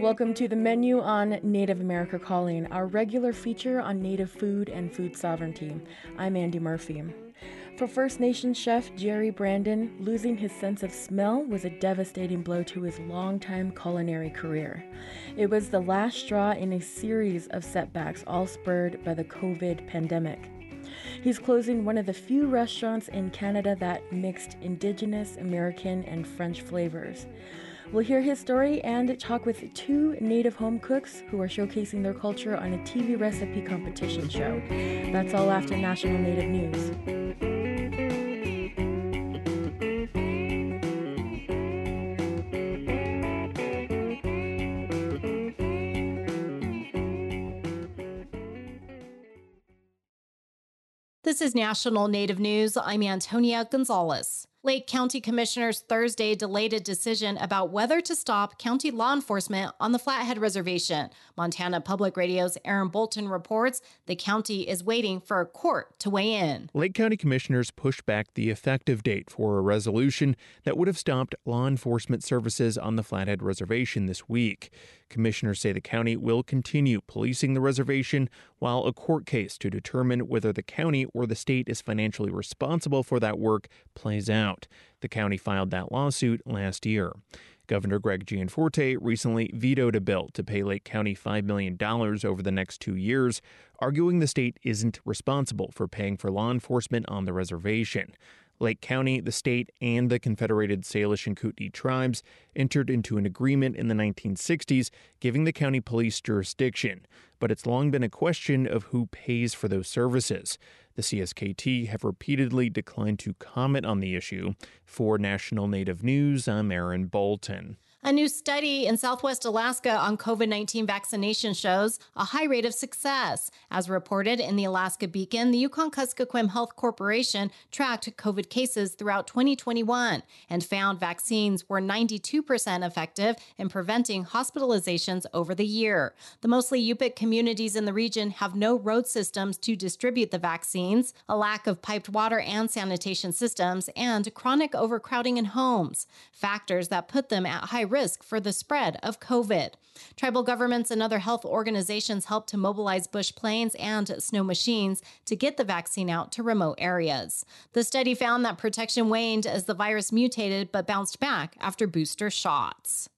Welcome to the menu on Native America Calling, our regular feature on Native food and food sovereignty. I'm Andy Murphy. For First Nation chef Gerry Brandon, losing his sense of smell was a devastating blow to his longtime culinary career. It was the last straw in a series of setbacks, all spurred by the COVID pandemic. He's closing one of the few restaurants in Canada that mixed Indigenous, American, and French flavors. We'll hear his story and talk with two native home cooks who are showcasing their culture on a TV recipe competition show. That's all after National Native News. Is National Native News. I'm Antonia Gonzalez. Lake County Commissioners Thursday delayed a decision about whether to stop county law enforcement on the Flathead Reservation. Montana Public Radio's Aaron Bolton reports the county is waiting for a court to weigh in. Lake County Commissioners pushed back the effective date for a resolution that would have stopped law enforcement services on the Flathead Reservation this week. Commissioners say the county will continue policing the reservation while a court case to determine whether the county or the state is financially responsible for that work plays out. The county filed that lawsuit last year. Governor Greg Gianforte recently vetoed a bill to pay Lake County $5 million over the next two years, arguing the state isn't responsible for paying for law enforcement on the reservation. Lake County, the state, and the Confederated Salish and Kootenai tribes entered into an agreement in the 1960s giving the county police jurisdiction, but it's long been a question of who pays for those services. The CSKT have repeatedly declined to comment on the issue. For National Native News, I'm Aaron Bolton. A new study in Southwest Alaska on COVID 19 vaccination shows a high rate of success. As reported in the Alaska Beacon, the Yukon Kuskokwim Health Corporation tracked COVID cases throughout 2021 and found vaccines were 92% effective in preventing hospitalizations over the year. The mostly Yupik communities in the region have no road systems to distribute the vaccines, a lack of piped water and sanitation systems, and chronic overcrowding in homes, factors that put them at high risk for the spread of COVID. Tribal governments and other health organizations helped to mobilize bush planes and snow machines to get the vaccine out to remote areas. The study found that protection waned as the virus mutated but bounced back after booster shots.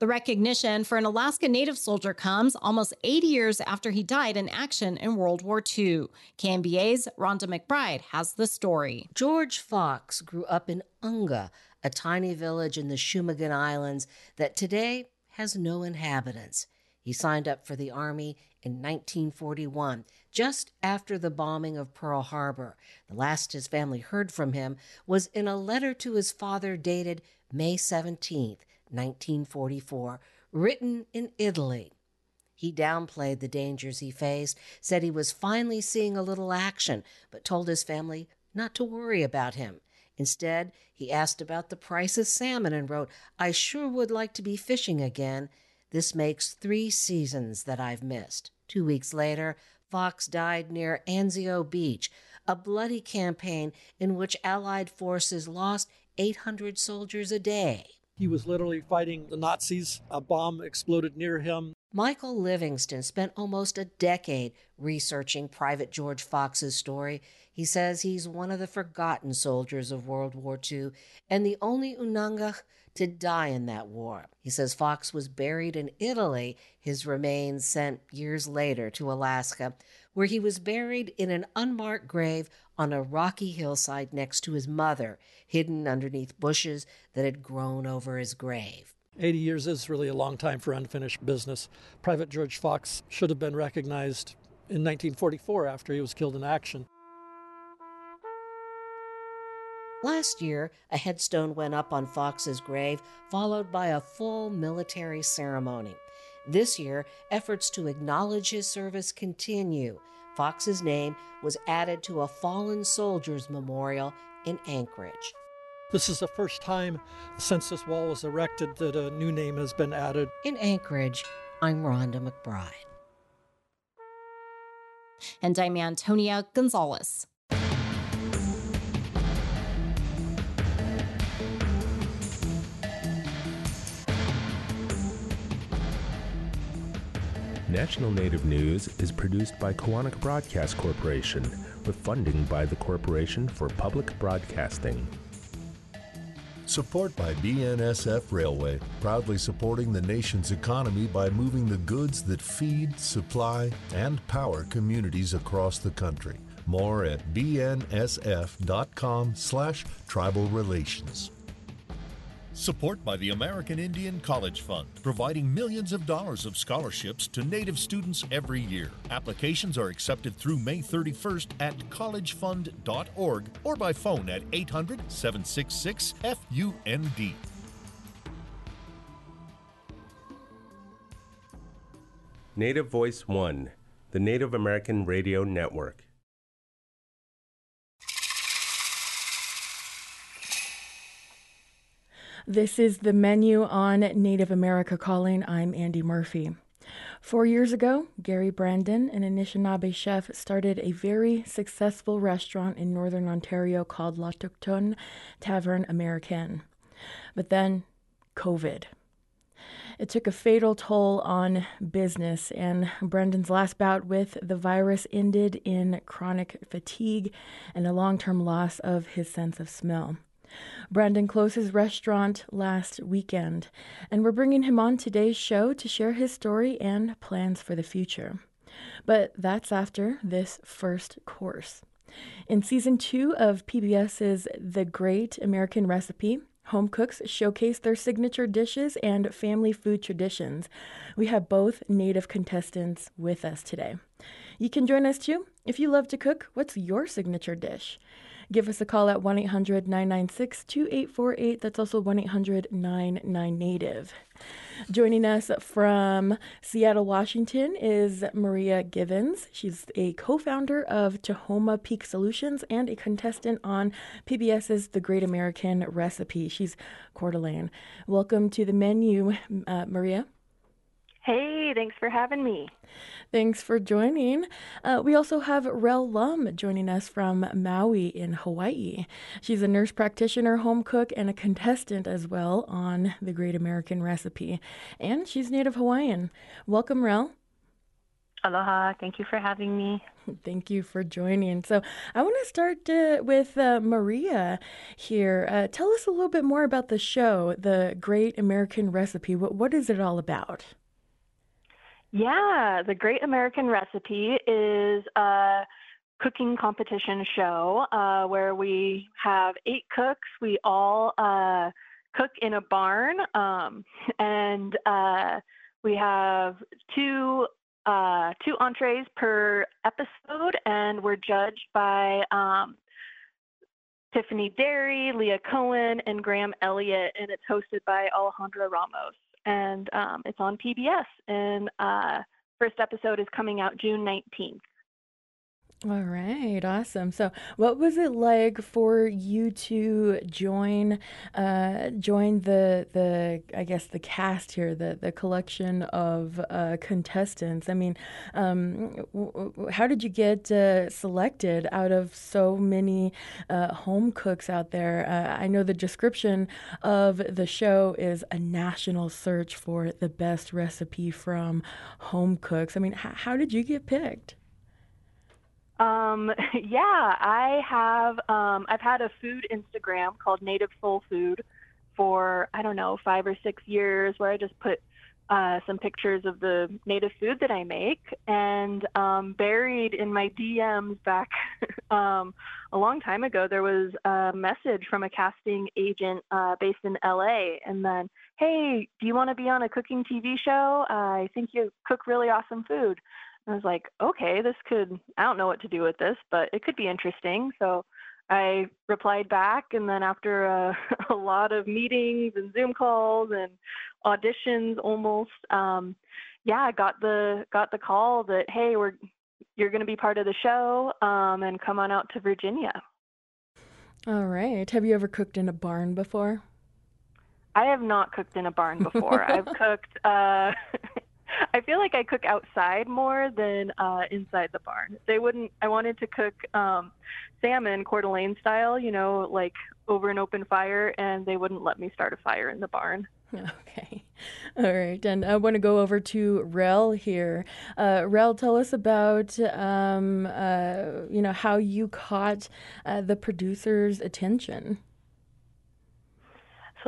The recognition for an Alaska Native soldier comes almost 80 years after he died in action in World War II. KNBA's Rhonda McBride has the story. George Fox grew up in Unga, a tiny village in the Shumagin Islands that today has no inhabitants. He signed up for the Army in 1941, just after the bombing of Pearl Harbor. The last his family heard from him was in a letter to his father dated May 17th, 1944, written in Italy. He downplayed the dangers he faced, said he was finally seeing a little action, but told his family not to worry about him. Instead, he asked about the price of salmon and wrote, I sure would like to be fishing again. This makes three seasons that I've missed. Two weeks later, Fox died near Anzio Beach, a bloody campaign in which Allied forces lost 800 soldiers a day. He was literally fighting the Nazis. A bomb exploded near him. Michael Livingston spent almost a decade researching Private George Fox's story. He says he's one of the forgotten soldiers of World War II and the only Unangach to die in that war. He says Fox was buried in Italy, his remains sent years later to Alaska, where he was buried in an unmarked grave on a rocky hillside next to his mother, hidden underneath bushes that had grown over his grave. 80 years is really a long time for unfinished business. Private George Fox should have been recognized in 1944 after he was killed in action. Last year, a headstone went up on Fox's grave, followed by a full military ceremony. This year, efforts to acknowledge his service continue. Fox's name was added to a fallen soldiers memorial in Anchorage. This is the first time since this wall was erected that a new name has been added. In Anchorage, I'm Rhonda McBride. And I'm Antonia Gonzalez. National Native News is produced by Koahnic Broadcast Corporation with funding by the Corporation for Public Broadcasting. Support by BNSF Railway, proudly supporting the nation's economy by moving the goods that feed, supply, and power communities across the country. More at bnsf.com slash tribal relations. Support by the American Indian College Fund, providing millions of dollars of scholarships to Native students every year. Applications are accepted through May 31st at collegefund.org or by phone at 800 766 FUND. Native Voice One, the Native American Radio Network. This is the menu on Native America Calling. I'm Andy Murphy. Four years ago, Gary Brandon, an Anishinaabe chef, started a very successful restaurant in northern Ontario called La Tucton Taverne Americaine. But then, COVID. It took a fatal toll on business, and Brandon's last bout with the virus ended in chronic fatigue and a long term loss of his sense of smell. Brandon closed his restaurant last weekend, and we're bringing him on today's show to share his story and plans for the future. But that's after this first course. In season two of PBS's The Great American Recipe, home cooks showcase their signature dishes and family food traditions. We have both native contestants with us today. You can join us too. If you love to cook, what's your signature dish? Give us a call at 1 800 996 2848. That's also 1 800 99 Native. Joining us from Seattle, Washington is Maria Givens. She's a co founder of Tahoma Peak Solutions and a contestant on PBS's The Great American Recipe. She's Coeur d'Alene. Welcome to the menu, uh, Maria. Hey, thanks for having me. Thanks for joining. Uh, we also have Rel Lum joining us from Maui in Hawaii. She's a nurse practitioner, home cook, and a contestant as well on The Great American Recipe. And she's Native Hawaiian. Welcome, Rel. Aloha. Thank you for having me. Thank you for joining. So, I want to start uh, with uh, Maria here. Uh, tell us a little bit more about the show, The Great American Recipe. What, what is it all about? Yeah, the Great American Recipe is a cooking competition show uh, where we have eight cooks. We all uh, cook in a barn, um, and uh, we have two uh, two entrees per episode, and we're judged by um, Tiffany Derry, Leah Cohen, and Graham Elliott, and it's hosted by Alejandra Ramos and um, it's on PBS. And uh, first episode is coming out June 19th. All right, awesome. So, what was it like for you to join, uh, join the the I guess the cast here, the the collection of uh, contestants? I mean, um, w- w- how did you get uh, selected out of so many uh, home cooks out there? Uh, I know the description of the show is a national search for the best recipe from home cooks. I mean, h- how did you get picked? Um, yeah, I have. Um, I've had a food Instagram called Native Soul Food for I don't know five or six years, where I just put uh, some pictures of the native food that I make, and um, buried in my DMs back um, a long time ago, there was a message from a casting agent uh, based in LA, and then, hey, do you want to be on a cooking TV show? Uh, I think you cook really awesome food. I was like, okay, this could, I don't know what to do with this, but it could be interesting. So I replied back, and then after a, a lot of meetings and Zoom calls and auditions, almost, um, yeah, I got the got the call that hey, we're you're going to be part of the show, um, and come on out to Virginia. All right. Have you ever cooked in a barn before? I have not cooked in a barn before. I've cooked. Uh, I feel like I cook outside more than uh, inside the barn. They wouldn't. I wanted to cook um, salmon Coeur d'Alene style, you know, like over an open fire, and they wouldn't let me start a fire in the barn. Okay. All right. And I want to go over to Rel here. Uh, Rel, tell us about, um, uh, you know, how you caught uh, the producer's attention.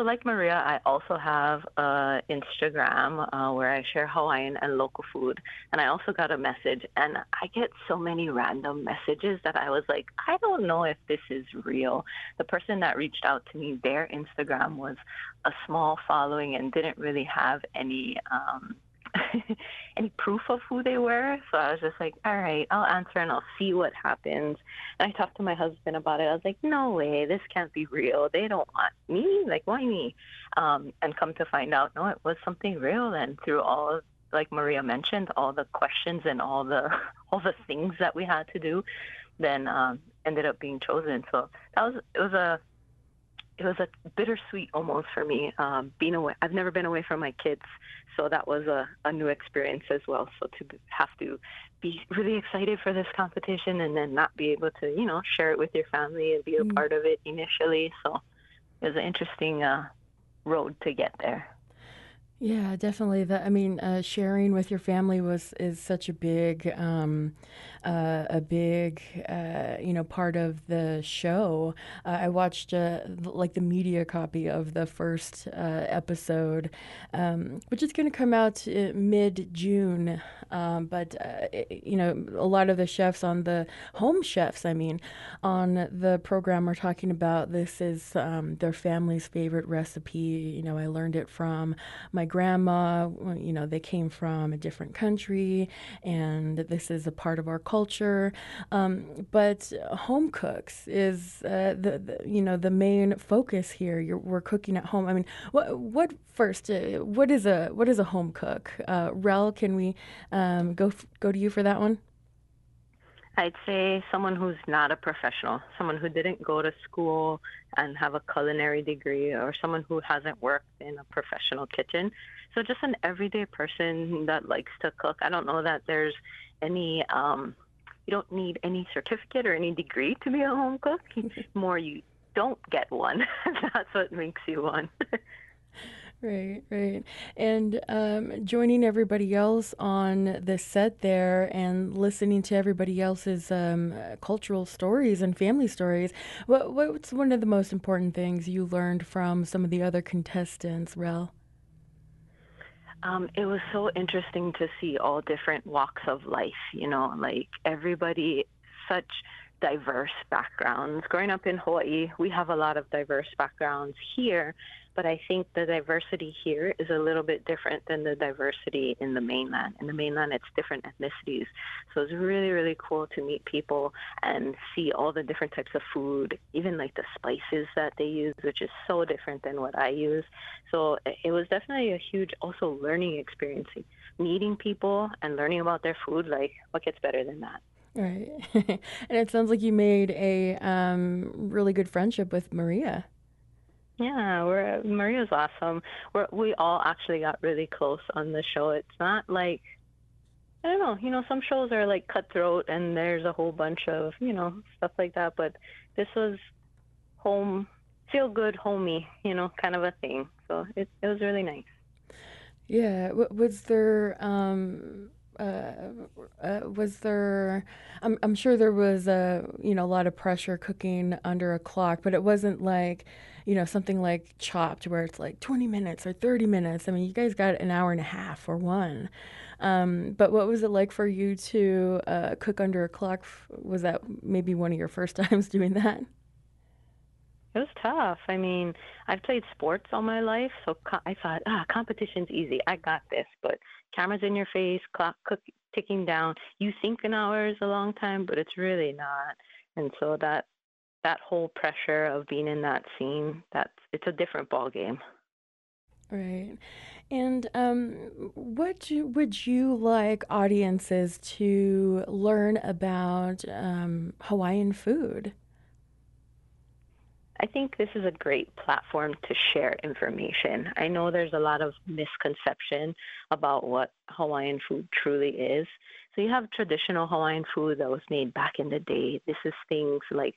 So, like Maria, I also have uh, Instagram uh, where I share Hawaiian and local food. And I also got a message, and I get so many random messages that I was like, I don't know if this is real. The person that reached out to me, their Instagram was a small following and didn't really have any. Um, any proof of who they were. So I was just like, all right, I'll answer and I'll see what happens. And I talked to my husband about it. I was like, no way, this can't be real. They don't want me. Like, why me? Um, and come to find out, no, it was something real. And through all of, like Maria mentioned, all the questions and all the all the things that we had to do, then um, ended up being chosen. So that was it was a it was a bittersweet almost for me um, being away. I've never been away from my kids, so that was a, a new experience as well. So to have to be really excited for this competition and then not be able to, you know, share it with your family and be a mm. part of it initially. So it was an interesting uh, road to get there. Yeah, definitely. That I mean, uh, sharing with your family was is such a big, um, uh, a big, uh, you know, part of the show. Uh, I watched uh, like the media copy of the first uh, episode, um, which is going to come out mid June. Um, but you know, a lot of the chefs on the home chefs, I mean, on the program are talking about this is um, their family's favorite recipe. You know, I learned it from my grandma, you know, they came from a different country and this is a part of our culture. Um, but home cooks is uh, the, the, you know, the main focus here. You're, we're cooking at home. I mean, what, what first, uh, what is a, what is a home cook? Uh, Rel, can we um, go, f- go to you for that one? I'd say someone who's not a professional, someone who didn't go to school and have a culinary degree, or someone who hasn't worked in a professional kitchen. So just an everyday person that likes to cook. I don't know that there's any. Um, you don't need any certificate or any degree to be a home cook. More, you don't get one. That's what makes you one. Right, right. And um, joining everybody else on the set there and listening to everybody else's um, cultural stories and family stories. What, what's one of the most important things you learned from some of the other contestants, Rel? Um, it was so interesting to see all different walks of life, you know, like everybody, such diverse backgrounds. Growing up in Hawaii, we have a lot of diverse backgrounds here, but I think the diversity here is a little bit different than the diversity in the mainland. In the mainland, it's different ethnicities. So it's really, really cool to meet people and see all the different types of food, even like the spices that they use, which is so different than what I use. So it was definitely a huge, also learning experience. Meeting people and learning about their food, like what gets better than that? Right. and it sounds like you made a um, really good friendship with Maria. Yeah, we're Maria's awesome. We're, we all actually got really close on the show. It's not like I don't know, you know, some shows are like cutthroat and there's a whole bunch of, you know, stuff like that, but this was home feel good homey, you know, kind of a thing. So it it was really nice. Yeah, was there um uh, uh, was there I'm, I'm sure there was a you know a lot of pressure cooking under a clock but it wasn't like you know something like chopped where it's like 20 minutes or 30 minutes i mean you guys got an hour and a half or one um, but what was it like for you to uh, cook under a clock was that maybe one of your first times doing that it was tough. I mean, I've played sports all my life, so co- I thought, ah, competition's easy. I got this. But cameras in your face, clock cook, ticking down. You think an hour is a long time, but it's really not. And so that that whole pressure of being in that scene, that's it's a different ball game. Right. And um, what would you like audiences to learn about um, Hawaiian food? I think this is a great platform to share information. I know there's a lot of misconception about what Hawaiian food truly is. So you have traditional Hawaiian food that was made back in the day. This is things like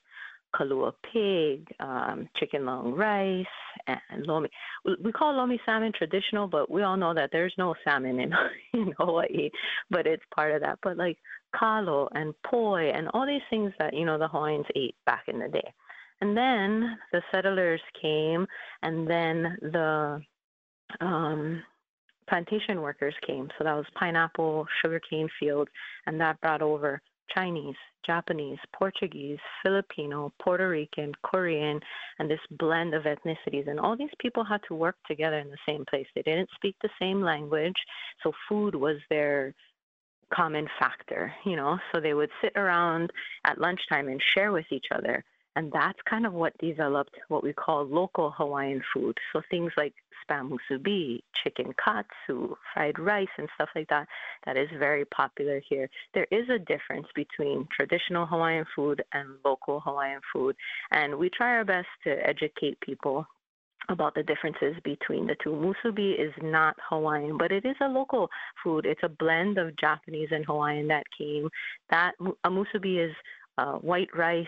kalua pig, um, chicken long rice, and lomi. We call lomi salmon traditional, but we all know that there's no salmon in in Hawaii, but it's part of that. But like kalo and poi and all these things that you know the Hawaiians ate back in the day. And then the settlers came, and then the um, plantation workers came. So that was pineapple, sugarcane fields, and that brought over Chinese, Japanese, Portuguese, Filipino, Puerto Rican, Korean, and this blend of ethnicities. And all these people had to work together in the same place. They didn't speak the same language, so food was their common factor, you know. So they would sit around at lunchtime and share with each other and that's kind of what developed what we call local Hawaiian food. So things like spam musubi, chicken katsu, fried rice, and stuff like that, that is very popular here. There is a difference between traditional Hawaiian food and local Hawaiian food. And we try our best to educate people about the differences between the two. Musubi is not Hawaiian, but it is a local food. It's a blend of Japanese and Hawaiian that came. That a musubi is uh, white rice,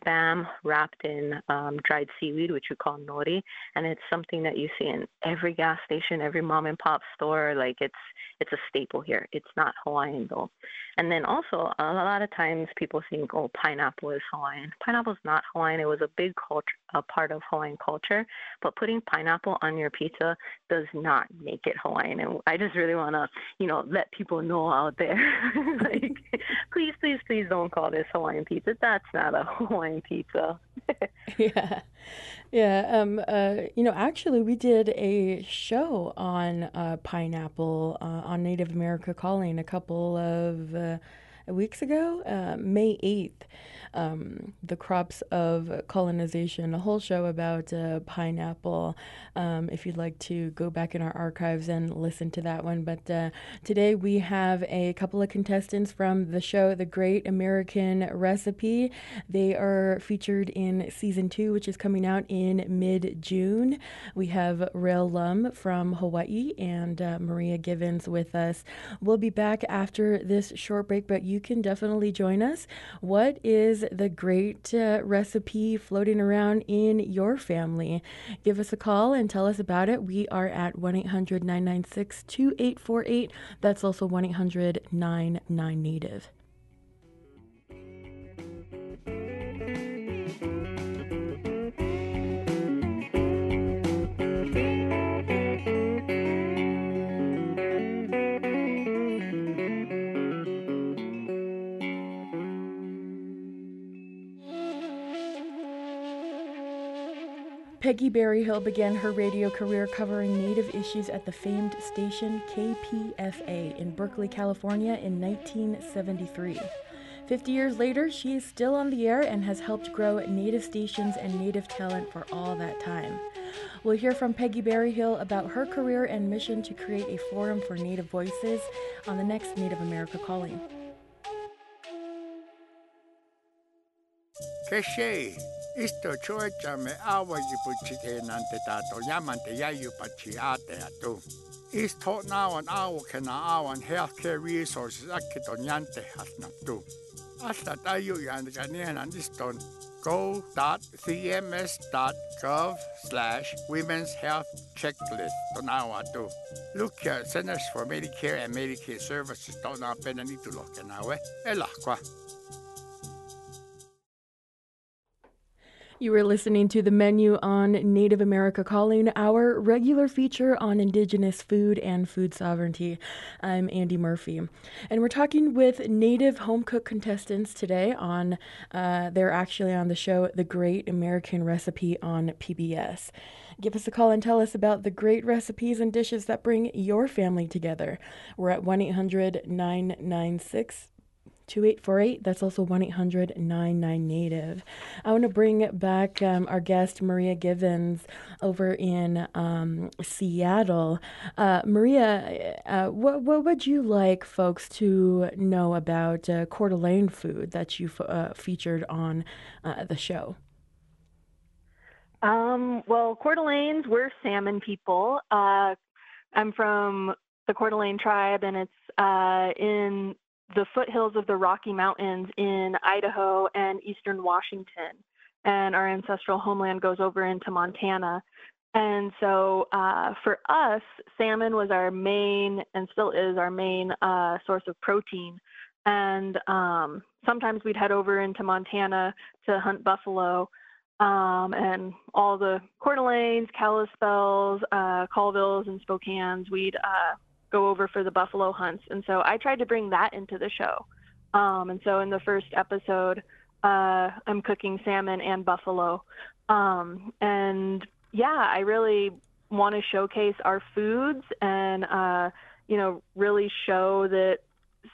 spam wrapped in um, dried seaweed, which we call nori, and it's something that you see in every gas station, every mom and pop store. Like it's it's a staple here. It's not Hawaiian though. And then also a lot of times people think, oh, pineapple is Hawaiian. Pineapple is not Hawaiian. It was a big culture, a part of Hawaiian culture, but putting pineapple on your pizza does not make it Hawaiian. And I just really want to, you know, let people know out there, like, please, please, please don't call this Hawaiian pizza. That's not a Hawaiian pizza. yeah. Yeah. Um, uh, you know, actually, we did a show on uh, pineapple uh, on Native America Calling a couple of uh, weeks ago, uh, May 8th um, the crops of colonization, a whole show about uh, pineapple. Um, if you'd like to go back in our archives and listen to that one. But uh, today we have a couple of contestants from the show The Great American Recipe. They are featured in season two, which is coming out in mid June. We have Rel Lum from Hawaii and uh, Maria Givens with us. We'll be back after this short break, but you can definitely join us. What is the great uh, recipe floating around in your family? Give us a call and tell us about it. We are at 1 800 996 2848. That's also 1 800 99 Native. Peggy Berryhill began her radio career covering Native issues at the famed station KPFA in Berkeley, California in 1973. Fifty years later, she is still on the air and has helped grow Native stations and Native talent for all that time. We'll hear from Peggy Berryhill about her career and mission to create a forum for Native voices on the next Native America Calling. Keshe, Isto chocha me awa yipuchite nante tato yamante yayu pachi ate atu. East hot now and awa kena awan healthcare resources akito nyante hasnatu. Asta tayu yan ganian and iston go.cms.gov slash women's health checklist tonawatu. Look here, Centers for Medicare and Medicaid Services don't know penanitulo kenawe. Elakwa. You are listening to the menu on Native America Calling, our regular feature on Indigenous food and food sovereignty. I'm Andy Murphy, and we're talking with Native home cook contestants today on. Uh, they're actually on the show The Great American Recipe on PBS. Give us a call and tell us about the great recipes and dishes that bring your family together. We're at 1 800 996 2848. That's also 1 800 99 Native. I want to bring back um, our guest, Maria Givens, over in um, Seattle. Uh, Maria, uh, what, what would you like folks to know about uh, Coeur d'Alene food that you uh, featured on uh, the show? Um, well, Coeur d'Alene's, we're salmon people. Uh, I'm from the Coeur d'Alene tribe, and it's uh, in the foothills of the Rocky Mountains in Idaho and eastern Washington. And our ancestral homeland goes over into Montana. And so uh, for us, salmon was our main and still is our main uh, source of protein. And um, sometimes we'd head over into Montana to hunt buffalo. Um, and all the Coeur d'Alenes, Kalispells, uh, Colvilles, and Spokanes, we'd uh, go over for the buffalo hunts. And so I tried to bring that into the show. Um, and so in the first episode, uh, I'm cooking salmon and buffalo. Um, and yeah, I really want to showcase our foods and, uh, you know, really show that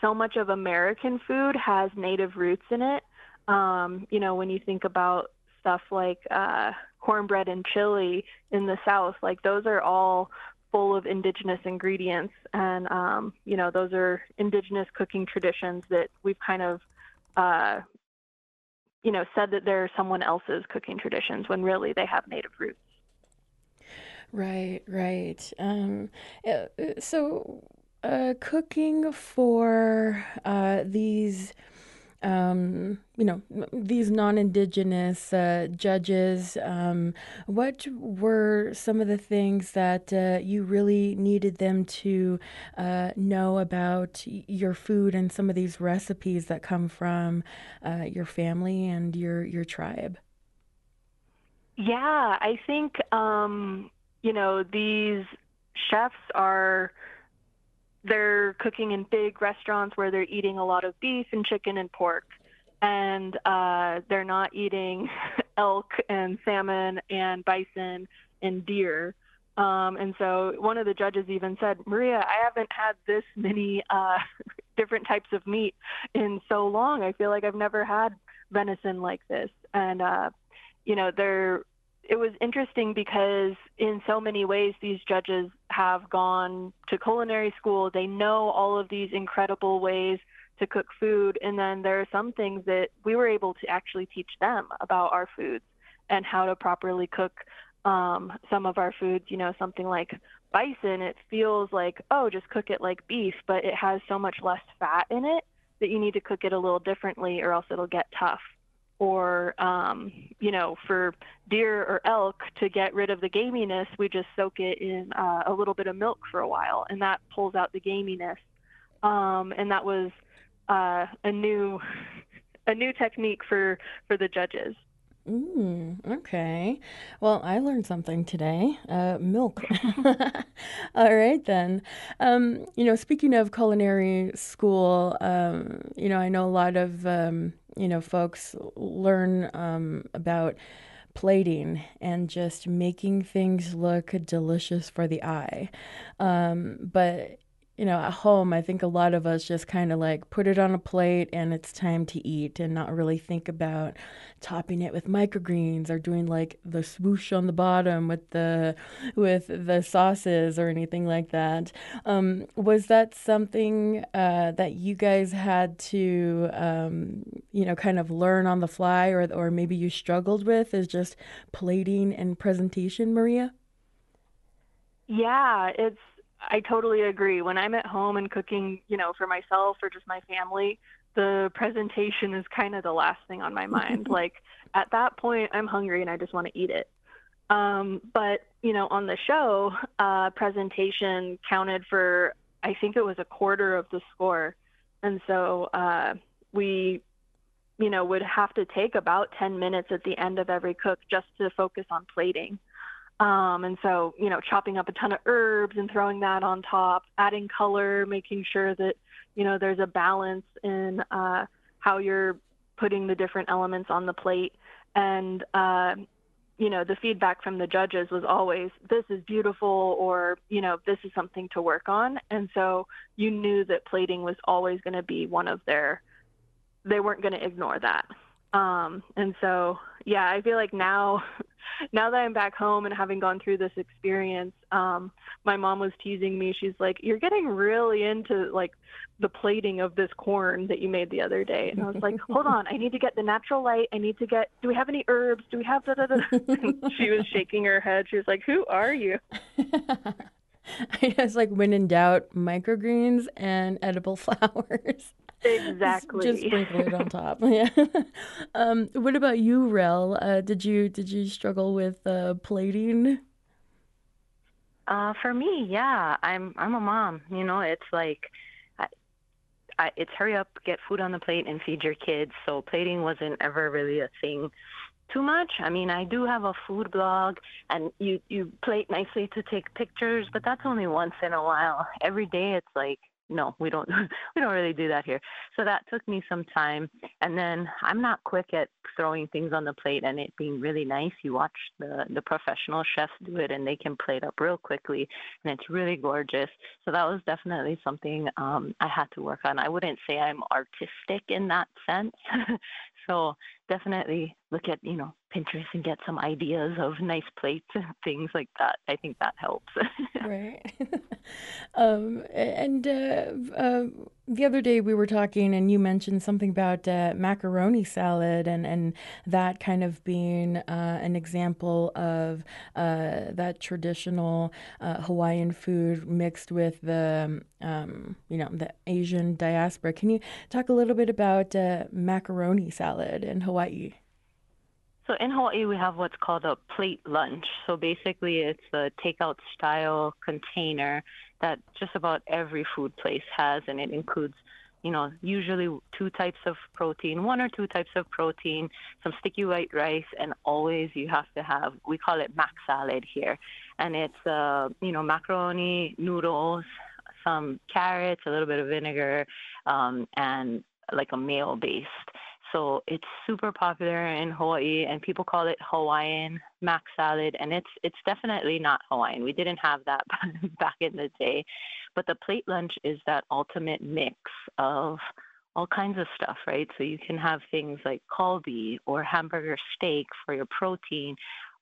so much of American food has native roots in it. Um, you know, when you think about stuff like uh, cornbread and chili in the South, like those are all full of indigenous ingredients. And um, you know those are indigenous cooking traditions that we've kind of uh, you know said that they're someone else's cooking traditions when really they have native roots. Right right. Um, uh, so uh, cooking for uh, these um, you know, these non indigenous uh, judges, um, what were some of the things that uh, you really needed them to uh, know about your food and some of these recipes that come from uh, your family and your, your tribe? Yeah, I think, um, you know, these chefs are they're cooking in big restaurants where they're eating a lot of beef and chicken and pork. And uh, they're not eating elk and salmon and bison and deer. Um, and so one of the judges even said maria i haven't had this many uh, different types of meat in so long. I feel like i've never had venison like this. And uh, you know they're it was interesting because in so many ways these judges have gone to culinary school. They know all of these incredible ways to cook food. And then there are some things that we were able to actually teach them about our foods and how to properly cook um, some of our foods you know something like bison. It feels like oh just cook it like beef but it has so much less fat in it that you need to cook it a little differently or else it'll get tough or um, you know for deer or elk to get rid of the gaminess we just soak it in uh, a little bit of milk for a while and that pulls out the gaminess um, and that was uh, a new a new technique for for the judges Mm, okay. Well, I learned something today. Uh, milk. All right, then. Um, you know, speaking of culinary school, um, you know, I know a lot of um, you know, folks learn um, about plating and just making things look delicious for the eye. Um, but you know, at home, I think a lot of us just kind of like put it on a plate and it's time to eat and not really think about topping it with microgreens or doing like the swoosh on the bottom with the with the sauces or anything like that. Um, was that something uh, that you guys had to, um, you know, kind of learn on the fly or or maybe you struggled with is just plating and presentation, Maria? Yeah, it's I totally agree. When I'm at home and cooking, you know, for myself or just my family, the presentation is kind of the last thing on my mind. like at that point, I'm hungry and I just want to eat it. Um, but you know, on the show, uh, presentation counted for I think it was a quarter of the score, and so uh, we, you know, would have to take about 10 minutes at the end of every cook just to focus on plating. Um, and so, you know, chopping up a ton of herbs and throwing that on top, adding color, making sure that, you know, there's a balance in uh, how you're putting the different elements on the plate. And, uh, you know, the feedback from the judges was always, this is beautiful, or, you know, this is something to work on. And so you knew that plating was always going to be one of their, they weren't going to ignore that. Um, and so, yeah, I feel like now now that I'm back home and having gone through this experience, um, my mom was teasing me. She's like, "You're getting really into like the plating of this corn that you made the other day," and I was like, "Hold on, I need to get the natural light. I need to get. Do we have any herbs? Do we have da da da?" she was shaking her head. She was like, "Who are you?" I guess like when in doubt, microgreens and edible flowers. Exactly. Just sprinkle it on top. Yeah. um, what about you, Rel? Uh, did you did you struggle with uh, plating? Uh, for me, yeah, I'm I'm a mom. You know, it's like, I, I, it's hurry up, get food on the plate, and feed your kids. So plating wasn't ever really a thing too much. I mean, I do have a food blog, and you you plate nicely to take pictures, but that's only once in a while. Every day, it's like no, we don't we don't really do that here. So that took me some time. And then I'm not quick at throwing things on the plate and it being really nice. You watch the the professional chefs do it and they can plate up real quickly and it's really gorgeous. So that was definitely something um, I had to work on. I wouldn't say I'm artistic in that sense. so definitely look at, you know, Pinterest and get some ideas of nice plates and things like that. I think that helps. right. um, and uh, uh, the other day we were talking, and you mentioned something about uh, macaroni salad, and, and that kind of being uh, an example of uh, that traditional uh, Hawaiian food mixed with the um, you know the Asian diaspora. Can you talk a little bit about macaroni salad in Hawaii? So in Hawaii, we have what's called a plate lunch. So basically, it's a takeout style container that just about every food place has, and it includes, you know, usually two types of protein, one or two types of protein, some sticky white rice, and always you have to have, we call it mac salad here. And it's, uh, you know, macaroni, noodles, some carrots, a little bit of vinegar, um, and like a mayo based. So it's super popular in Hawaii, and people call it Hawaiian mac salad, and it's it's definitely not Hawaiian. We didn't have that back in the day, but the plate lunch is that ultimate mix of all kinds of stuff, right? So you can have things like kalbi or hamburger steak for your protein.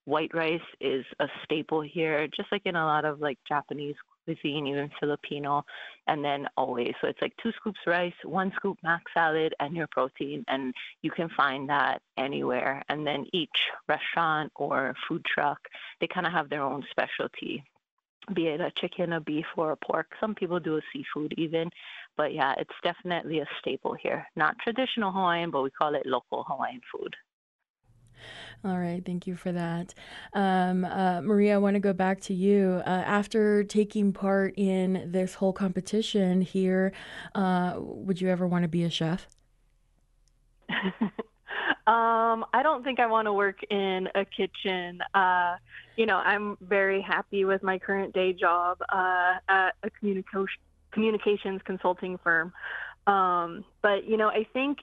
White rice is a staple here, just like in a lot of like Japanese cuisine, even Filipino, and then always. So it's like two scoops rice, one scoop mac salad, and your protein. And you can find that anywhere. And then each restaurant or food truck, they kind of have their own specialty be it a chicken, a beef, or a pork. Some people do a seafood even, but yeah, it's definitely a staple here. Not traditional Hawaiian, but we call it local Hawaiian food. All right, thank you for that. Um, uh, Maria, I want to go back to you. Uh, after taking part in this whole competition here, uh, would you ever want to be a chef? um, I don't think I want to work in a kitchen. Uh, you know, I'm very happy with my current day job uh, at a communication communications consulting firm. Um, but you know, I think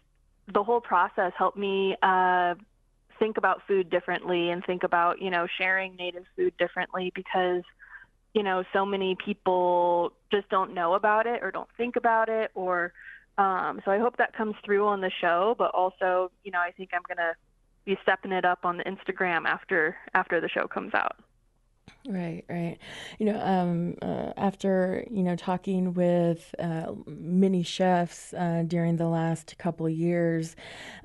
the whole process helped me uh, think about food differently and think about you know sharing native food differently because you know so many people just don't know about it or don't think about it or um, so i hope that comes through on the show but also you know i think i'm going to be stepping it up on the instagram after after the show comes out Right, right. You know, um, uh, after you know talking with uh, many chefs uh, during the last couple of years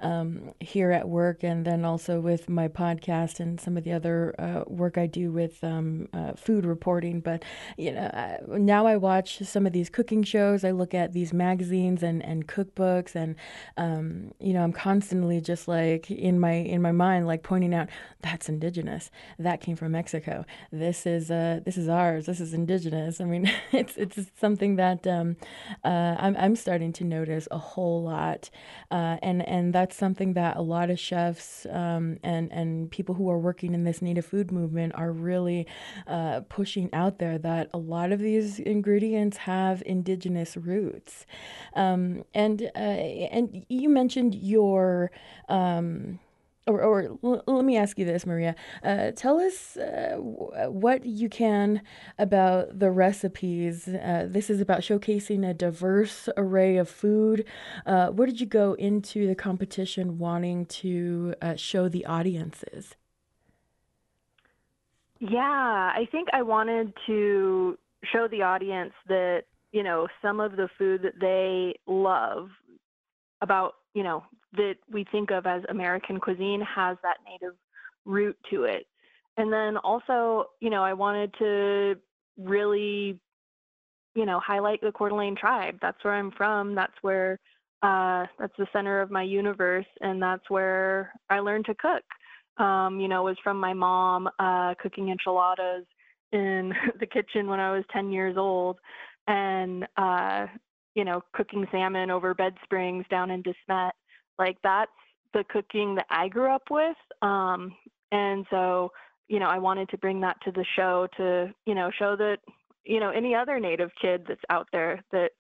um, here at work, and then also with my podcast and some of the other uh, work I do with um, uh, food reporting. But you know, now I watch some of these cooking shows. I look at these magazines and, and cookbooks, and um, you know, I'm constantly just like in my in my mind, like pointing out that's indigenous, that came from Mexico. This this is uh, this is ours. This is indigenous. I mean, it's it's something that um, uh, I'm I'm starting to notice a whole lot, uh, and and that's something that a lot of chefs um, and and people who are working in this native food movement are really uh, pushing out there. That a lot of these ingredients have indigenous roots, um, and uh, and you mentioned your. Um, or, or l- let me ask you this, Maria. Uh, tell us uh, w- what you can about the recipes. Uh, this is about showcasing a diverse array of food. Uh, what did you go into the competition wanting to uh, show the audiences? Yeah, I think I wanted to show the audience that, you know, some of the food that they love about, you know, that we think of as American cuisine has that native root to it. And then also, you know, I wanted to really, you know, highlight the Coeur d'Alene tribe. That's where I'm from. That's where, uh, that's the center of my universe. And that's where I learned to cook um, you know, was from my mom uh, cooking enchiladas in the kitchen when I was 10 years old, and uh, you know, cooking salmon over bed springs down in De Smet. Like that's the cooking that I grew up with, um, and so you know, I wanted to bring that to the show to you know show that you know any other Native kid that's out there that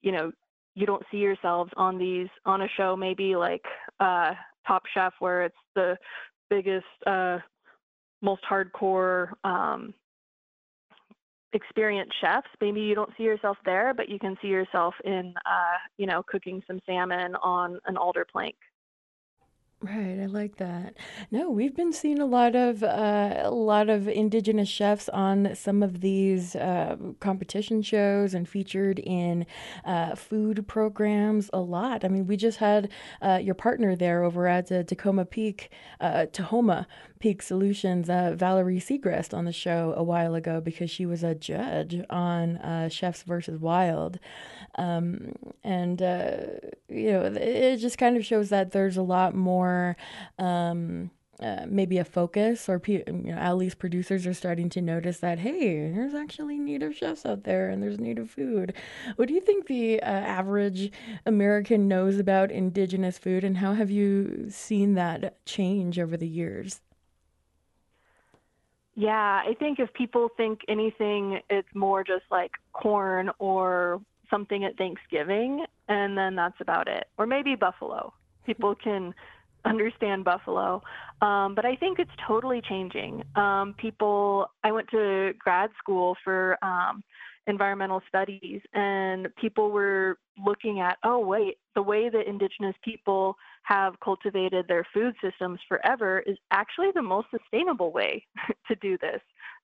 you know you don't see yourselves on these on a show maybe like uh top chef where it's the biggest, uh, most hardcore um, experienced chefs. Maybe you don't see yourself there, but you can see yourself in, uh, you know, cooking some salmon on an alder plank. Right, I like that. No, we've been seeing a lot of uh, a lot of indigenous chefs on some of these uh, competition shows and featured in uh, food programs a lot. I mean, we just had uh, your partner there over at uh, Tacoma Peak, uh, Tahoma Peak Solutions, uh, Valerie Segrest on the show a while ago because she was a judge on uh, Chefs versus Wild. Um, and, uh, you know, it just kind of shows that there's a lot more. Um, uh, maybe a focus, or you know, at least producers are starting to notice that hey, there's actually native chefs out there, and there's native food. What do you think the uh, average American knows about indigenous food, and how have you seen that change over the years? Yeah, I think if people think anything, it's more just like corn or something at Thanksgiving, and then that's about it. Or maybe buffalo. People can understand buffalo. Um, but I think it's totally changing. Um, people, I went to grad school for um, environmental studies, and people were looking at, oh, wait, the way that indigenous people have cultivated their food systems forever is actually the most sustainable way to do this.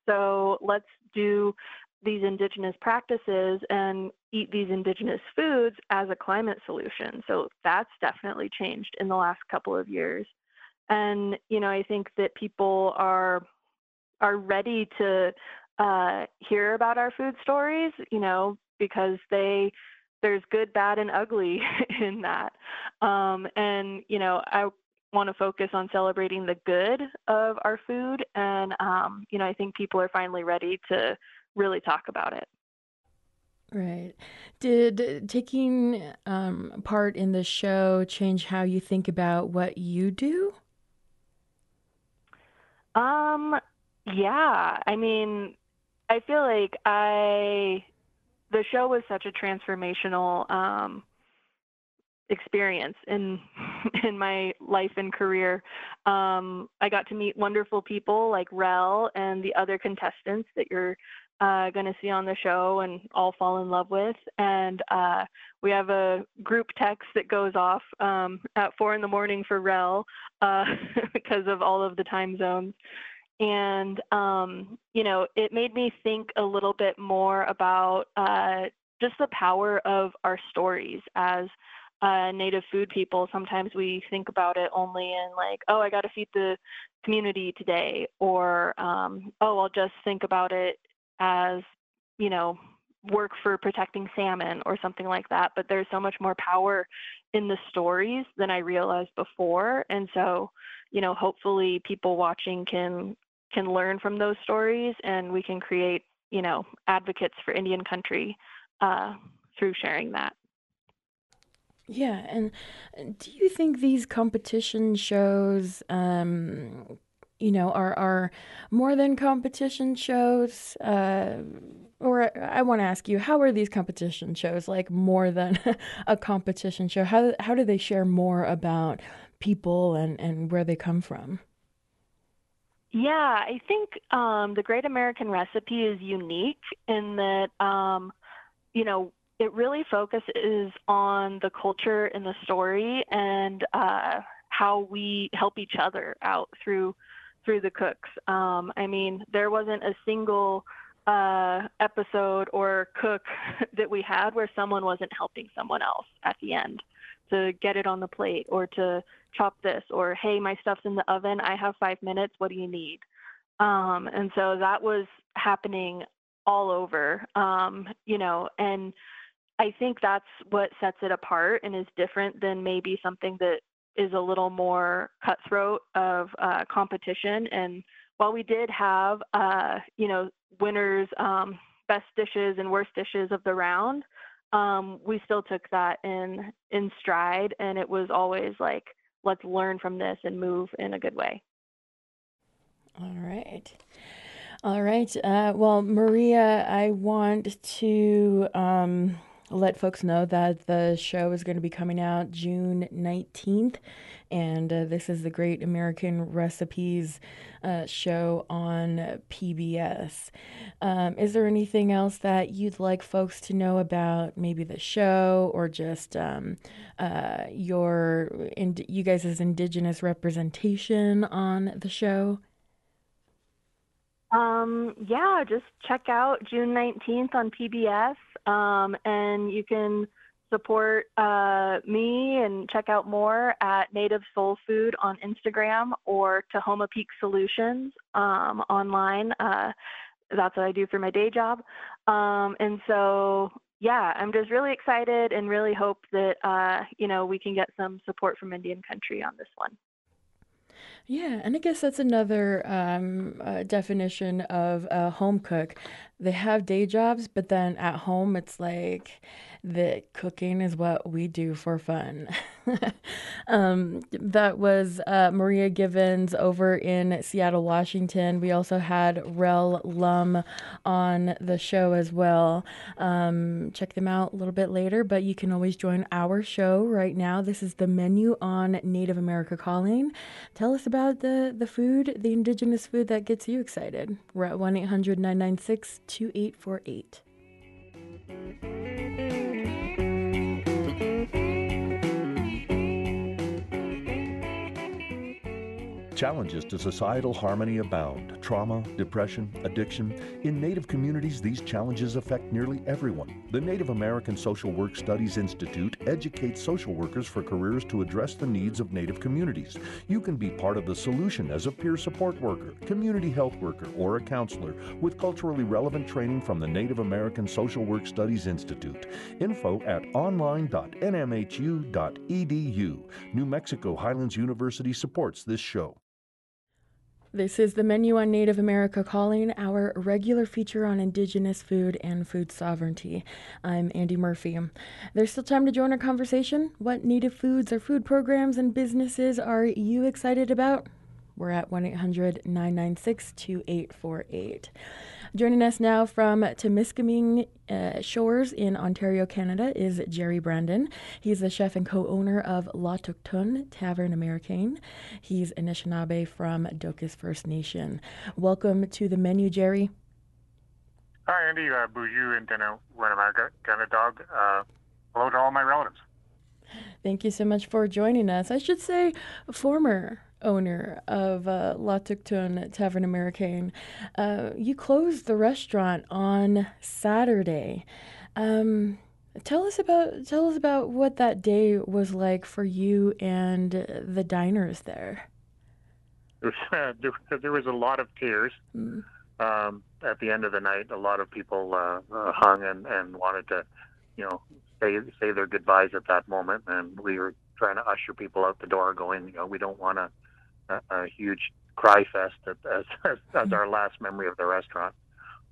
So let's do these indigenous practices and eat these indigenous foods as a climate solution. So that's definitely changed in the last couple of years. And you know, I think that people are are ready to uh, hear about our food stories, you know, because they there's good, bad, and ugly in that. Um, and you know, I want to focus on celebrating the good of our food, and um, you know, I think people are finally ready to really talk about it. Right. Did taking um, part in the show change how you think about what you do? Um, yeah. I mean, I feel like I the show was such a transformational um, experience in in my life and career. Um, I got to meet wonderful people like Rel and the other contestants that you're uh, going to see on the show and all fall in love with. And uh, we have a group text that goes off um, at four in the morning for Rel uh, because of all of the time zones and um, you know it made me think a little bit more about uh, just the power of our stories as uh, native food people. Sometimes we think about it only in like oh i got to feed the community today or um, oh i'll just think about it as you know work for protecting salmon or something like that. But there's so much more power in the stories than i realized before. And so you know hopefully people watching can can learn from those stories and we can create, you know, advocates for Indian country uh, through sharing that. Yeah, and do you think these competition shows, um, you know, are are more than competition shows? Uh, or I want to ask you, how are these competition shows like more than a competition show? How how do they share more about people and and where they come from? Yeah, I think um, the Great American Recipe is unique in that, um, you know, it really focuses on the culture and the story and uh, how we help each other out through through the cooks. Um, I mean, there wasn't a single uh, episode or cook that we had where someone wasn't helping someone else at the end to get it on the plate or to chop this or hey my stuff's in the oven. I have five minutes. What do you need? Um, and so that was happening all over um, you know and i think that's what sets it apart and is different than maybe something that is a little more cutthroat of uh, competition. And while we did have uh, you know winners um, best dishes and worst dishes of the round um, we still took that in in stride, and it was always like, let's learn from this and move in a good way. All right. All right. Uh, well, Maria, I want to um, let folks know that the show is going to be coming out June 19th. And uh, this is the Great American Recipes uh, show on PBS. Um, is there anything else that you'd like folks to know about maybe the show or just um, uh, your, ind- you guys' Indigenous representation on the show? Um, yeah, just check out June 19th on PBS, um, and you can support uh, me and check out more at Native Soul Food on Instagram or Tahoma Peak Solutions um, online. Uh, that's what I do for my day job. Um, and so, yeah, I'm just really excited and really hope that, uh, you know, we can get some support from Indian country on this one. Yeah, and I guess that's another um, uh, definition of a home cook. They have day jobs, but then at home, it's like the cooking is what we do for fun. um, that was uh, Maria Givens over in Seattle, Washington. We also had Rel Lum on the show as well. Um, check them out a little bit later, but you can always join our show right now. This is the menu on Native America Calling. Tell us about the, the food, the indigenous food that gets you excited. We're at 1 800 996 2848. Challenges to societal harmony abound trauma, depression, addiction. In Native communities, these challenges affect nearly everyone. The Native American Social Work Studies Institute educates social workers for careers to address the needs of Native communities. You can be part of the solution as a peer support worker, community health worker, or a counselor with culturally relevant training from the Native American Social Work Studies Institute. Info at online.nmhu.edu. New Mexico Highlands University supports this show. This is the menu on Native America Calling, our regular feature on Indigenous food and food sovereignty. I'm Andy Murphy. There's still time to join our conversation. What Native foods or food programs and businesses are you excited about? We're at 1 800 996 2848. Joining us now from Temiskaming uh, Shores in Ontario, Canada, is Gerry Brandon. He's the chef and co owner of L'Autochtone Tavern Americaine. He's Anishinaabe from Dokis First Nation. Welcome to the menu, Gerry. Hi, Andy. Uh, Buju and Dana Dog. Uh, hello to all my relatives. Thank you so much for joining us. I should say, former owner of uh, L'Autochtone Tavern Americaine. Uh, you closed the restaurant on Saturday. Um, tell us about tell us about what that day was like for you and the diners there. there, there was a lot of tears. Mm. Um, at the end of the night, a lot of people uh, uh, hung and, and wanted to, you know, say say their goodbyes at that moment, and we were trying to usher people out the door, going, you know, we don't want to a, huge cry fest as, as, as our last memory of the restaurant.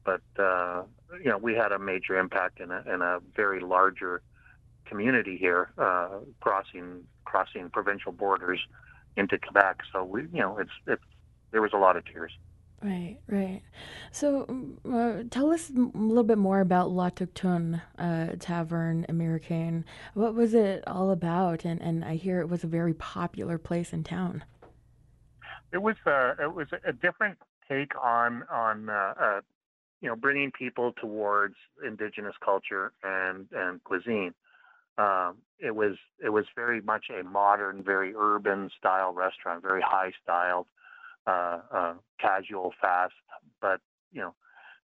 But uh, you know, we had a major impact in a, in a very larger community here, uh, crossing crossing provincial borders into Quebec. So we, you know, it's it's there was a lot of tears. Right, right. So, uh, tell us a little bit more about L'Autochtone uh, Tavern Americaine. What was it all about? And, and I hear it was a very popular place in town it was uh, it was a different take on on uh, uh, you know bringing people towards indigenous culture and and cuisine. Um, it was it was very much a modern, very urban style restaurant, very high styled. uh, uh, casual, fast, but you know,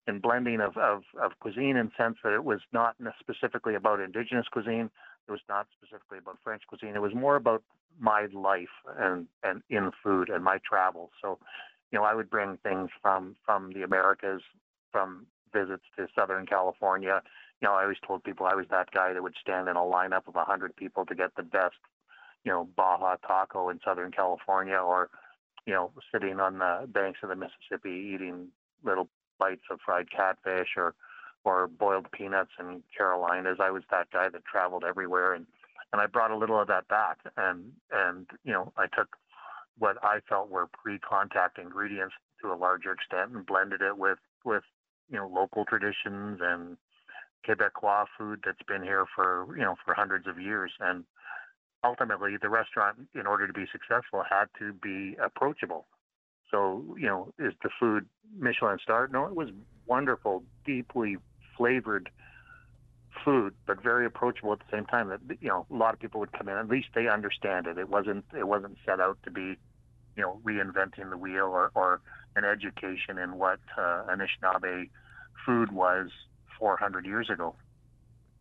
in blending of, of, of cuisine in sense that it was not specifically about indigenous cuisine. It was not specifically about French cuisine. It was more about my life and, and in food and my travels. So, you know, I would bring things from from the Americas, from visits to Southern California. You know, I always told people I was that guy that would stand in a lineup of a hundred people to get the best, you know, Baja taco in Southern California, or you know, sitting on the banks of the Mississippi eating little bites of fried catfish or or boiled peanuts in Carolinas. I was that guy that traveled everywhere and and I brought a little of that back and and you know I took what I felt were pre-contact ingredients to a larger extent and blended it with with you know local traditions and Quebecois food that's been here for you know for hundreds of years and ultimately the restaurant in order to be successful had to be approachable so, you know, is the food Michelin star? No, it was wonderful, deeply flavored food, but very approachable at the same time. That you know, a lot of people would come in. At least they understand it. It wasn't it wasn't set out to be, you know, reinventing the wheel or, or an education in what uh, Anishinaabe food was 400 years ago.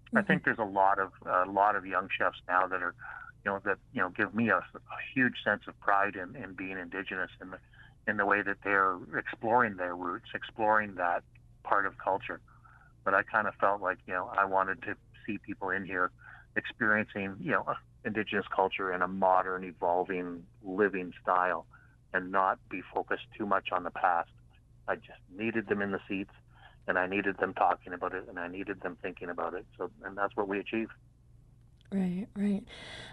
Mm-hmm. I think there's a lot of a lot of young chefs now that are, you know, that you know give me a, a huge sense of pride in, in being indigenous and in the way that they're exploring their roots, exploring that part of culture. But I kind of felt like, you know, I wanted to see people in here experiencing, you know, indigenous culture in a modern, evolving, living style and not be focused too much on the past. I just needed them in the seats and I needed them talking about it and I needed them thinking about it. So, and that's what we achieved. Right, right.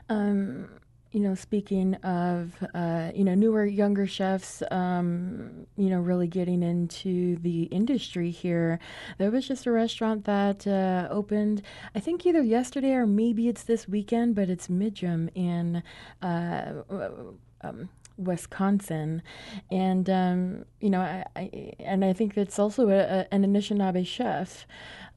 Um, you know, speaking of, uh, you know, newer, younger chefs, um, you know, really getting into the industry here, there was just a restaurant that uh, opened, I think either yesterday or maybe it's this weekend, but it's Midrum in uh, um, Wisconsin, and um, you know, I, I, and I think it's also a, a, an Anishinaabe chef.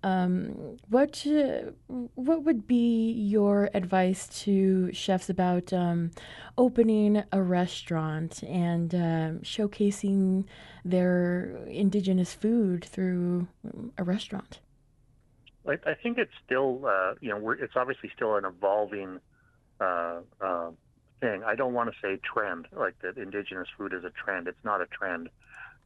Um, what uh, what would be your advice to chefs about um, opening a restaurant and uh, showcasing their indigenous food through a restaurant? I, I think it's still, uh, you know, it's obviously still an evolving uh, uh, thing. I don't want to say trend, like that indigenous food is a trend. It's not a trend.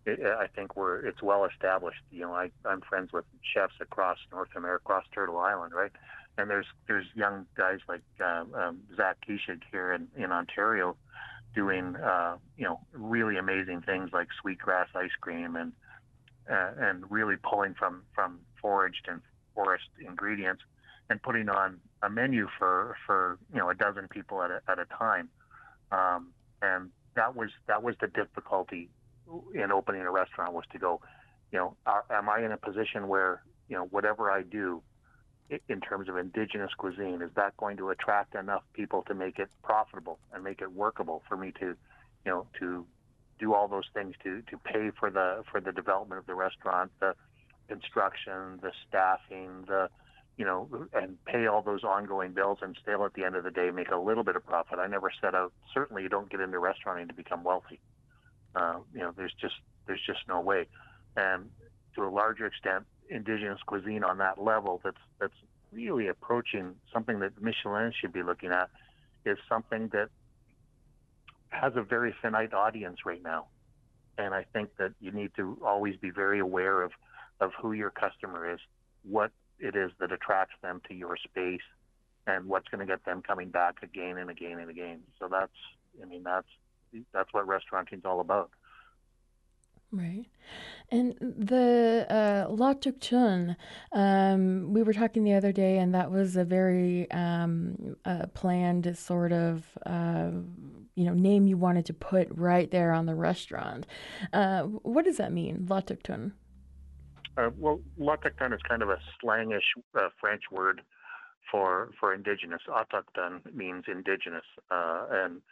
It, I think we're it's well established. You know, I, I'm friends with chefs across North America, across Turtle Island, right? And there's there's young guys like um, um, Zach Keeshig here in, in Ontario doing uh, you know really amazing things like sweetgrass ice cream and uh, and really pulling from from foraged and forest ingredients and putting on a menu for for you know a dozen people at a, at a time. Um, and that was that was the difficulty in opening a restaurant was to go, you know, am I in a position where you know whatever I do in terms of indigenous cuisine is that going to attract enough people to make it profitable and make it workable for me to, you know, to do all those things to to pay for the for the development of the restaurant, the construction, the staffing, the you know, and pay all those ongoing bills and still at the end of the day make a little bit of profit. I never set out. Certainly, you don't get into restauranting to become wealthy. Uh, you know, there's just there's just no way. And to a larger extent, indigenous cuisine on that level that's that's really approaching something that Michelin should be looking at is something that has a very finite audience right now. And I think that you need to always be very aware of, of who your customer is, what it is that attracts them to your space and what's going to get them coming back again and again and again. So that's, I mean, that's that's what restauranting is all about. Right. And the uh, L'Autochtone, um, we were talking the other day, and that was a very um, uh, planned sort of, uh, you know, name you wanted to put right there on the restaurant. Uh, what does that mean, L'Autochtone? Uh, well, autochtone is kind of a slangish uh, French word for for indigenous. Autochtone means indigenous, uh, and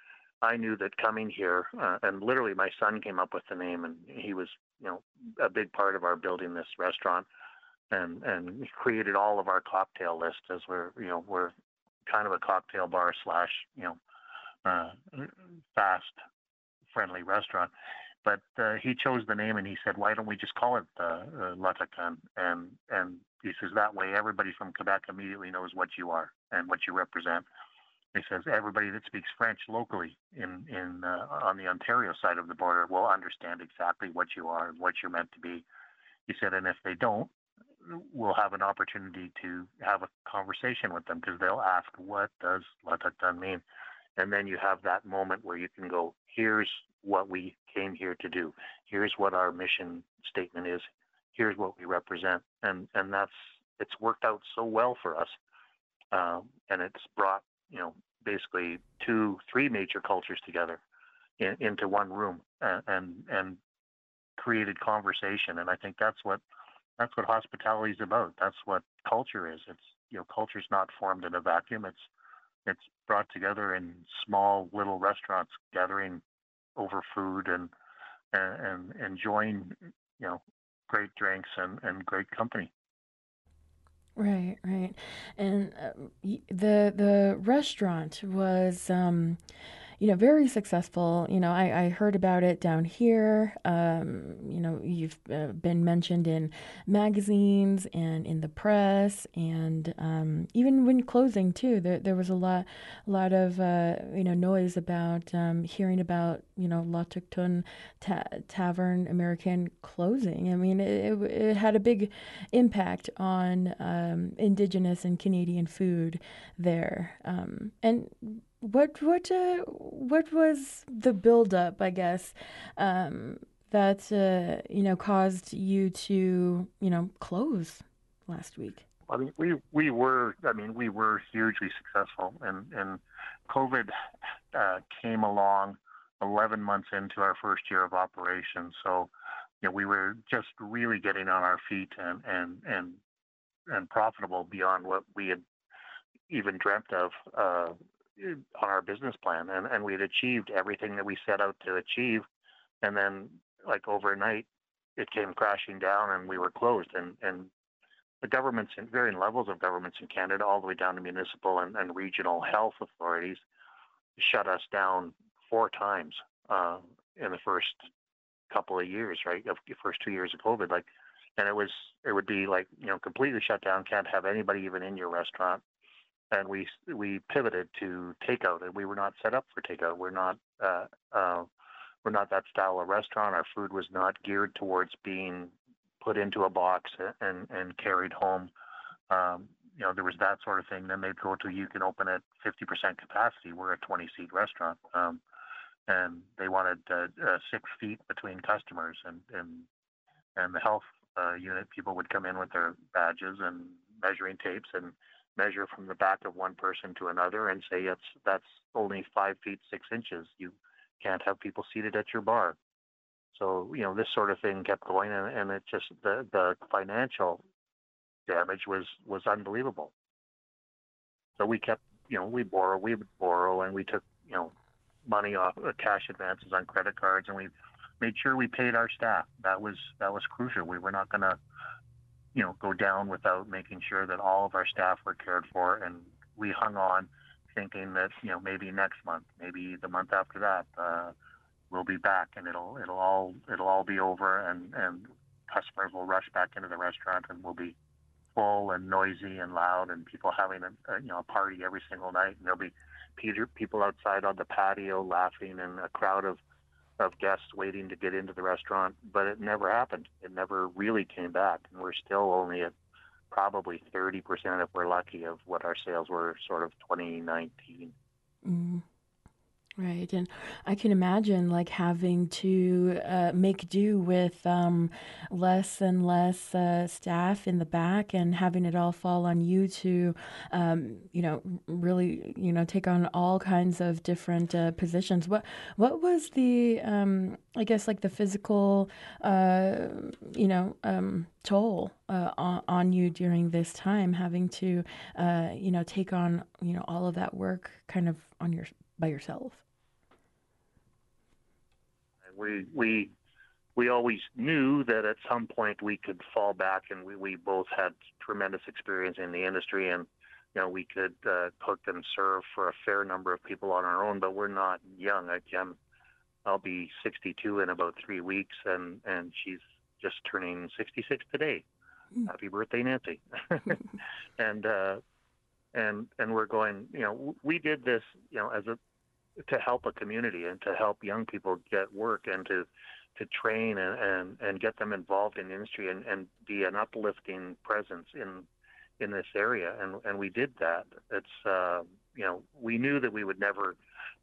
I knew that coming here, uh, and literally my son came up with the name, and he was you know a big part of our building this restaurant, and and created all of our cocktail list as we're you know we're kind of a cocktail bar slash you know uh, fast friendly restaurant but uh, he chose the name and he said, "Why don't we just call it uh, uh, L'Autochtone?" And and he says that way everybody from Quebec immediately knows what you are and what you represent. He says everybody that speaks French locally in in uh, on the Ontario side of the border will understand exactly what you are and what you're meant to be. He said, and if they don't, we'll have an opportunity to have a conversation with them because they'll ask, "What does L'Autochtone mean?" And then you have that moment where you can go, "Here's what we came here to do. Here's what our mission statement is. Here's what we represent." And and that's it's worked out so well for us, um, and it's brought you know basically two, three major cultures together in, into one room and, and created conversation. And I think that's what that's what hospitality is about. That's what culture is. It's you know culture's not formed in a vacuum. It's it's brought together in small little restaurants, gathering over food and and, and enjoying you know great drinks and, and great company. Right, right. And uh, the the restaurant was um you know, very successful. You know, I, I heard about it down here. Um, you know, you've uh, been mentioned in magazines and in the press, and um, even when closing too. There, there was a lot, a lot of uh, you know noise about um, hearing about you know L'Autochtone ta- Tavern American closing. I mean, it, it had a big impact on um, Indigenous and Canadian food there, um, and what what uh, what was the buildup? I guess um, that uh, you know caused you to you know close last week. I mean, we we were I mean we were hugely successful, and and COVID uh, came along 11 months into our first year of operation. So, you know, we were just really getting on our feet and and and and profitable beyond what we had even dreamt of uh, on our business plan, and and we had achieved everything that we set out to achieve, and then like overnight, it came crashing down, and we were closed, and and the governments in varying levels of governments in Canada, all the way down to municipal and, and regional health authorities, shut us down four times uh, in the first couple of years, right? Of the first two years of COVID, like, and it was it would be like you know completely shut down, can't have anybody even in your restaurant and we we pivoted to takeout, and we were not set up for takeout. We're not uh, uh, we're not that style of restaurant. Our food was not geared towards being put into a box and and carried home. Um, you know, there was that sort of thing. Then they'd go to you can open at 50% capacity. We're a 20 seat restaurant, um, and they wanted uh, uh, six feet between customers, and and and the health uh, unit people would come in with their badges and measuring tapes and measure from the back of one person to another and say it's that's only five feet six inches. You can't have people seated at your bar. So you know this sort of thing kept going, and, and it just the the financial damage was was unbelievable. So we kept you know we borrow we would borrow and we took you know money off uh, cash advances on credit cards and we made sure we paid our staff. That was that was crucial. We were not going to you know, go down without making sure that all of our staff were cared for. And we hung on thinking that, you know, maybe next month, maybe the month after that, uh, we'll be back and it'll, it'll all, it'll all be over and, and customers will rush back into the restaurant and we'll be full and noisy and loud and people having a, a you know, a party every single night. And there'll be people outside on the patio laughing and a crowd of, of guests waiting to get into the restaurant, but it never happened. It never really came back, and we're still only at probably 30% if we're lucky of what our sales were sort of 2019. Mm. Right. And I can imagine like having to uh, make do with um, less and less uh, staff in the back and having it all fall on you to, um, you know, really, you know, take on all kinds of different uh, positions. What, what was the, um, I guess, like the physical, uh, you know, um, toll uh, on, on you during this time, having to, uh, you know, take on, you know, all of that work kind of on your by yourself? We we we always knew that at some point we could fall back, and we, we both had tremendous experience in the industry, and you know we could uh, cook and serve for a fair number of people on our own. But we're not young. Again, I'll be 62 in about three weeks, and and she's just turning 66 today. Mm. Happy birthday, Nancy! and uh, and and we're going. You know, we did this. You know, as a to help a community and to help young people get work and to to train and, and, and get them involved in industry and, and be an uplifting presence in in this area. And and we did that. It's uh, you know we knew that we would never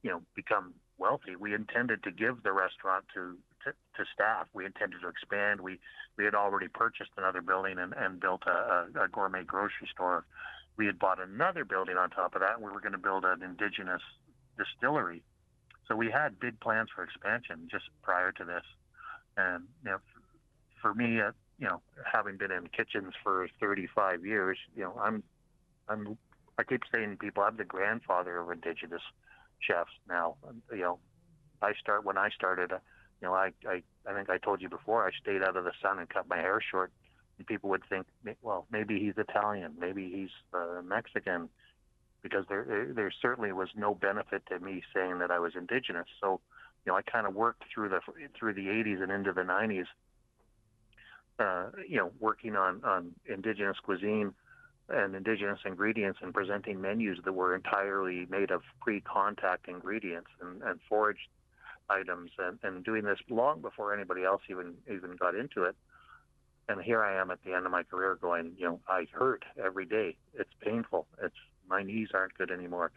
you know become wealthy. We intended to give the restaurant to to, to staff. We intended to expand. We we had already purchased another building and, and built a, a, a gourmet grocery store. We had bought another building on top of that and we were going to build an indigenous distillery so we had big plans for expansion just prior to this and you know, for me, uh, you know, having been in kitchens for 35 years, you know, I'm, I'm, I keep saying to people, I'm the grandfather of indigenous chefs now. You know, I start when I started. Uh, you know, I, I, I think I told you before. I stayed out of the sun and cut my hair short, and people would think, well, maybe he's Italian, maybe he's uh, Mexican, because there, there certainly was no benefit to me saying that I was indigenous. So you know, I kind of worked through the through the 80s and into the 90s, uh, you know, working on on indigenous cuisine and indigenous ingredients and presenting menus that were entirely made of pre-contact ingredients and, and foraged items and, and doing this long before anybody else even even got into it. And here I am at the end of my career going, you know, I hurt every day. It's painful. It's my knees aren't good anymore.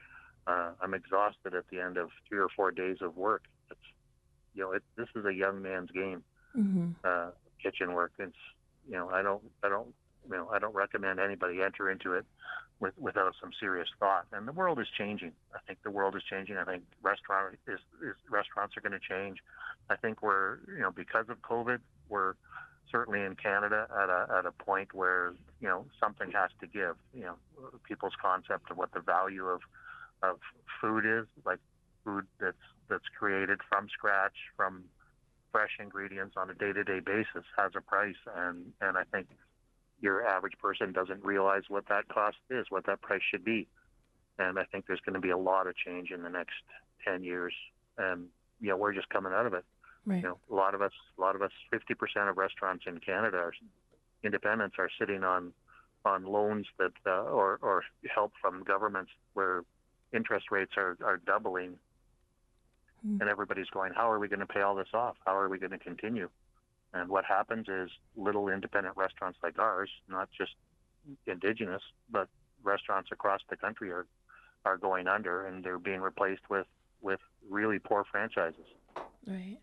Uh, I'm exhausted at the end of three or four days of work you know, it, this is a young man's game. Mm-hmm. Uh, kitchen work. It's you know, I don't, I don't, you know, I don't recommend anybody enter into it with, without some serious thought. And the world is changing. I think the world is changing. I think restaurant is, is restaurants are going to change. I think we're, you know, because of COVID, we're certainly in Canada at a at a point where you know something has to give. You know, people's concept of what the value of of food is, like food that's that's created from scratch from fresh ingredients on a day-to-day basis has a price and and I think your average person doesn't realize what that cost is, what that price should be. And I think there's going to be a lot of change in the next 10 years and you know, we're just coming out of it. Right. You know, a lot of us a lot of us 50% of restaurants in Canada are independents are sitting on on loans that uh, or or help from governments where interest rates are, are doubling Mm. And everybody's going, how are we going to pay all this off? How are we going to continue? And what happens is little independent restaurants like ours, not just indigenous, but restaurants across the country are are going under and they're being replaced with with really poor franchises. Right.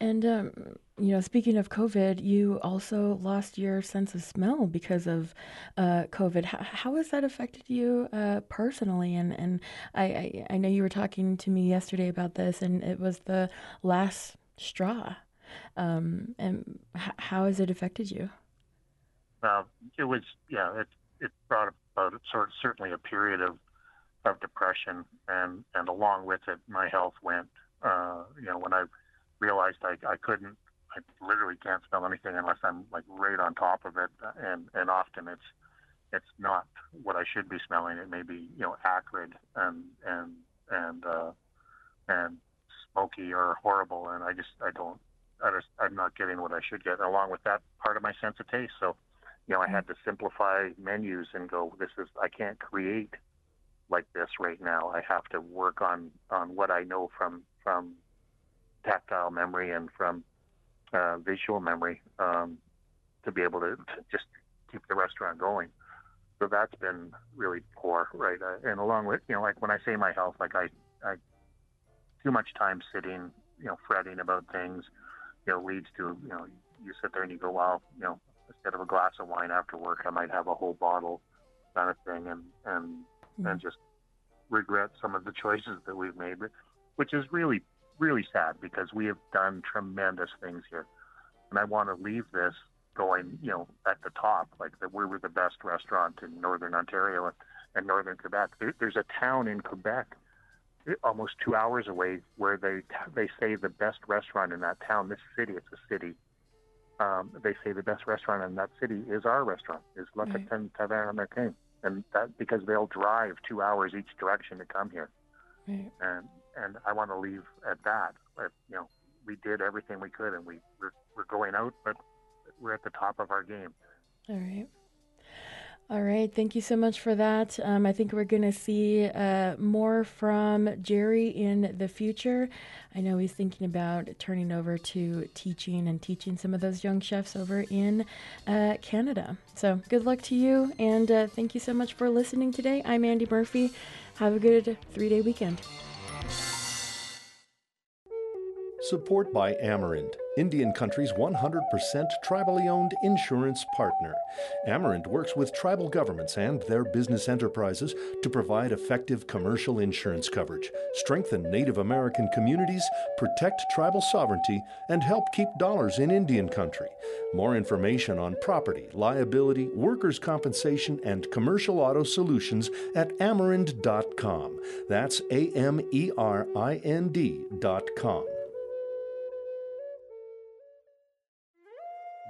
And, um, you know, speaking of COVID, you also lost your sense of smell because of uh, COVID. How, how has that affected you uh, personally? And, and I, I, I, know you were talking to me yesterday about this, and it was the last straw. Um, and h- how has it affected you? Uh, it was, yeah, it, it brought about sort of, certainly a period of, of depression, and, and along with it, my health went uh, you know, when I realized I, I couldn't, I literally can't smell anything unless I'm like right on top of it, and and often it's it's not what I should be smelling. It may be you know acrid and and and uh, and smoky or horrible, and I just I don't I just I'm not getting what I should get. Along with that, part of my sense of taste. So, you know, I had to simplify menus and go. This is I can't create like this right now. I have to work on on what I know from from tactile memory and from uh, visual memory um, to be able to, to, just keep the restaurant going. So that's been really poor, right? Uh, and along with you know, like when I say my health, like I, I too much time sitting, you know, fretting about things, you know, leads to you know, you sit there and you go, well, you know, instead of a glass of wine after work, I might have a whole bottle, kind of thing, and and mm-hmm. and just regret some of the choices that we've made. But which is really, really sad because we have done tremendous things here. And I want to leave this going, you know, at the top, like that we were the best restaurant in northern Ontario and, and northern Quebec. There, there's a town in Quebec, almost two hours away, where they they say the best restaurant in that town, this city, it's a city. Um, they say the best restaurant in that city is our restaurant, is La Capitaine Taverne Américaine, and that because they'll drive two hours each direction to come here. Right. And and I want to leave at that. But, you know, we did everything we could, and we we're, we're going out, but we're at the top of our game. All right. All right, thank you so much for that. Um, I think we're going to see uh, more from Gerry in the future. I know he's thinking about turning over to teaching and teaching some of those young chefs over in uh, Canada. So good luck to you, and uh, thank you so much for listening today. I'm Andy Murphy. Have a good three day weekend. Support by Amerind, Indian Country's 100% tribally owned insurance partner. Amerind works with tribal governments and their business enterprises to provide effective commercial insurance coverage, strengthen Native American communities, protect tribal sovereignty, and help keep dollars in Indian Country. More information on property, liability, workers' compensation, and commercial auto solutions at amerind.com. That's A M E R I N D.com.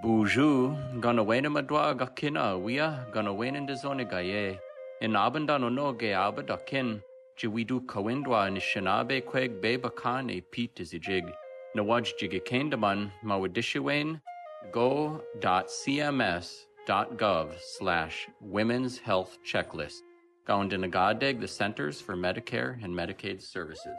Buju, gana wena madwa ga kina wia, gana wena de zone ga ye. In abanda no no ge abada kin, jiwidu kawindwa ni shinabe kweg beba kan e pete jig. Na waj jige kendaman mawadishiwain, go.cms.gov slash women's health checklist. Gound in the Centers for Medicare and Medicaid Services.